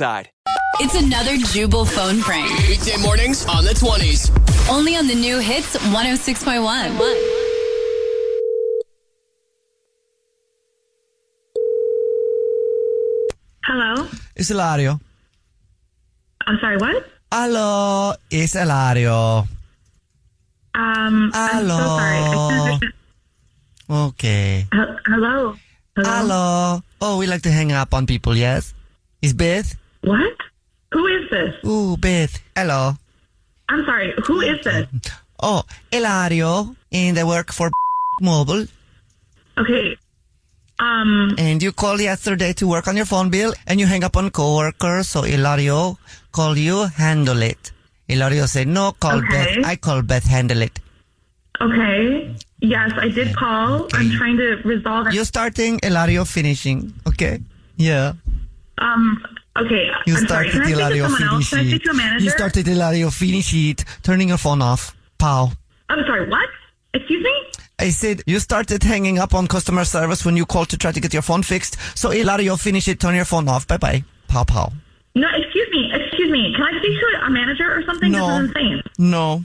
It's another Jubal phone prank. Weekday mornings on the 20s. Only on the new hits 106.1. Hello? It's Hilario. I'm sorry, what? Hello, it's Hilario. Um, I'm so sorry. I can't understand. Okay. Hel- Hello? Hello? Hello. Oh, we like to hang up on people, yes? It's Beth? What? Who is this? Ooh, Beth. Hello. I'm sorry, who is this? Oh, Hilario, in the work for Mobile. Okay. Um, And you called yesterday to work on your phone bill, and you hang up on coworker, so Hilario call you, handle it. Hilario said, no, call Okay. Beth. I call Beth, handle it. okay. Yes, I did call. I'm trying to resolve it. You starting, Hilario finishing, okay? Yeah. Um, okay. You I'm sorry. Can I speak to someone else? Can I speak to a manager? You started Hilario finish it, turning your phone off. Pow. I'm sorry, what? Excuse me? I said you started hanging up on customer service when you called to try to get your phone fixed. So Hilario, finish it, turn your phone off. Bye bye. Pow pow. No, excuse me. Excuse me. Can I speak to a manager or something? No. This is insane. No.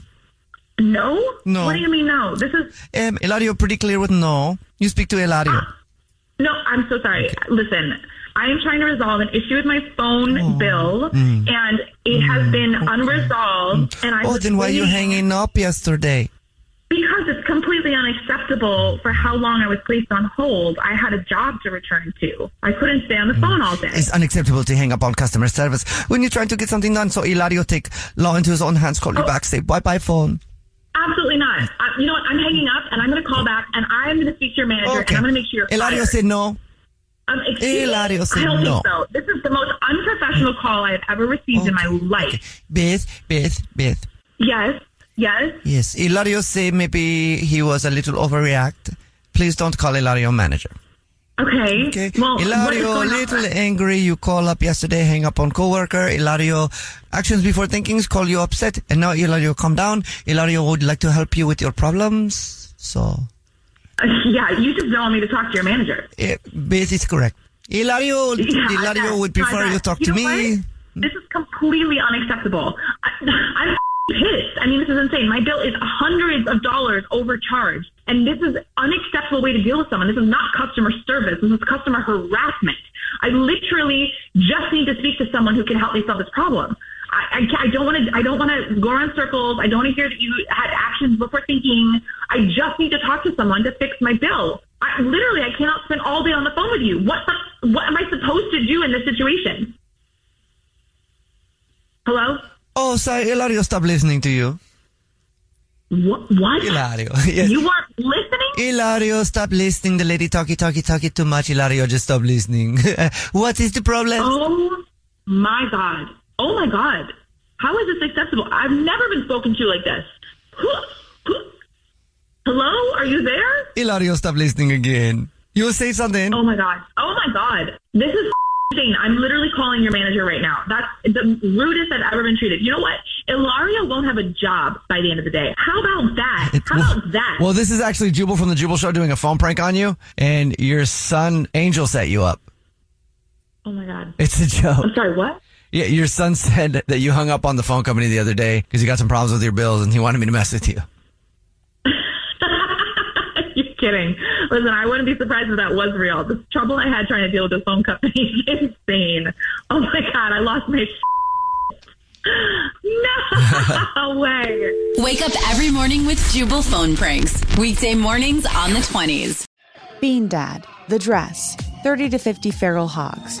No? No. What do you mean no? This is Um, Hilario, pretty clear with no. You speak to Hilario. No, I'm so sorry. Listen, I am trying to resolve an issue with my phone Oh. bill, mm, and it has mm, been unresolved. Mm. And I oh, then why you hanging up yesterday? Because it's completely unacceptable for how long I was placed on hold. I had a job to return to. I couldn't stay on the phone all day. It's unacceptable to hang up on customer service when you're trying to get something done. So Hilario take law into his own hands, call you Oh. back, say bye bye phone. Absolutely not. I, you know what? I'm hanging up, and I'm going to call back, and I'm going to speak to your manager, and I'm going to make sure you're Hilario fired. said no. Um, excuse me? Hilario said I don't no. think so. This is the most unprofessional call I have ever received in my life. Beth, Beth, Beth. Yes, yes. Yes, Hilario say maybe he was a little overreact. Please don't call Hilario manager. Okay. Okay. Well, what is Hilario, going on? little angry. You call up yesterday, hang up on coworker. Hilario, actions before thinkings call you upset. And now Hilario, calm down. Hilario would like to help you with your problems. So, Uh, yeah, you just don't want me to talk to your manager. eh, Beth is correct. Hilario, Yeah, I Hilario bet. would prefer you talk You to me. what? This is completely unacceptable. I, I'm pissed. I mean, this is insane. My bill is hundreds of dollars overcharged, and this is unacceptable way to deal with someone. This is not customer service. This is customer harassment. I literally just need to speak to someone who can help me solve this problem. I, I, don't want to. I don't want to go around circles. I don't want to hear that you had actions before thinking. I just need to talk to someone to fix my bill. I, literally, I cannot spend all day on the phone with you. What the, what am I supposed to do in this situation? Hello? Oh, sorry, Hilario, stop listening to you. What? what? Hilario, yes. You weren't listening? Hilario, stop listening. The lady talkie, talkie, talkie too much. Hilario, just stop listening. what is the problem? Oh my god. Oh my god. How is this acceptable? I've never been spoken to like this. Hello? Are you there? Hilario, stop listening again. You will say something. Oh my god. Oh my god. This is insane. I'm literally calling your manager right now. That's the rudest I've ever been treated. You know what? Ilaria won't have a job by the end of the day. How about that? How about that? Well, this is actually Jubal from the Jubal Show doing a phone prank on you, and your son Angel set you up. oh my god. It's a joke. I'm sorry, what? Yeah, your son said that you hung up on the phone company the other day because you got some problems with your bills, and he wanted me to mess with you. You're kidding. Listen, I wouldn't be surprised if that was real. The trouble I had trying to deal with this phone company is insane. Oh my god, I lost my No way. Wake up every morning with Jubal phone pranks. Weekday mornings on the 20s. Bean Dad, The Dress, 30 to 50 Feral Hogs.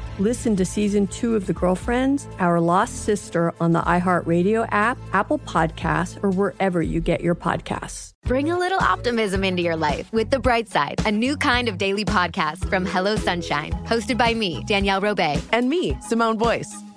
Listen to season two of The Girlfriends, Our Lost Sister on the iHeartRadio app, Apple Podcasts, or wherever you get your podcasts. Bring a little optimism into your life with The Bright Side, a new kind of daily podcast from Hello Sunshine, hosted by me, Danielle Robay. And me, Simone Boyce.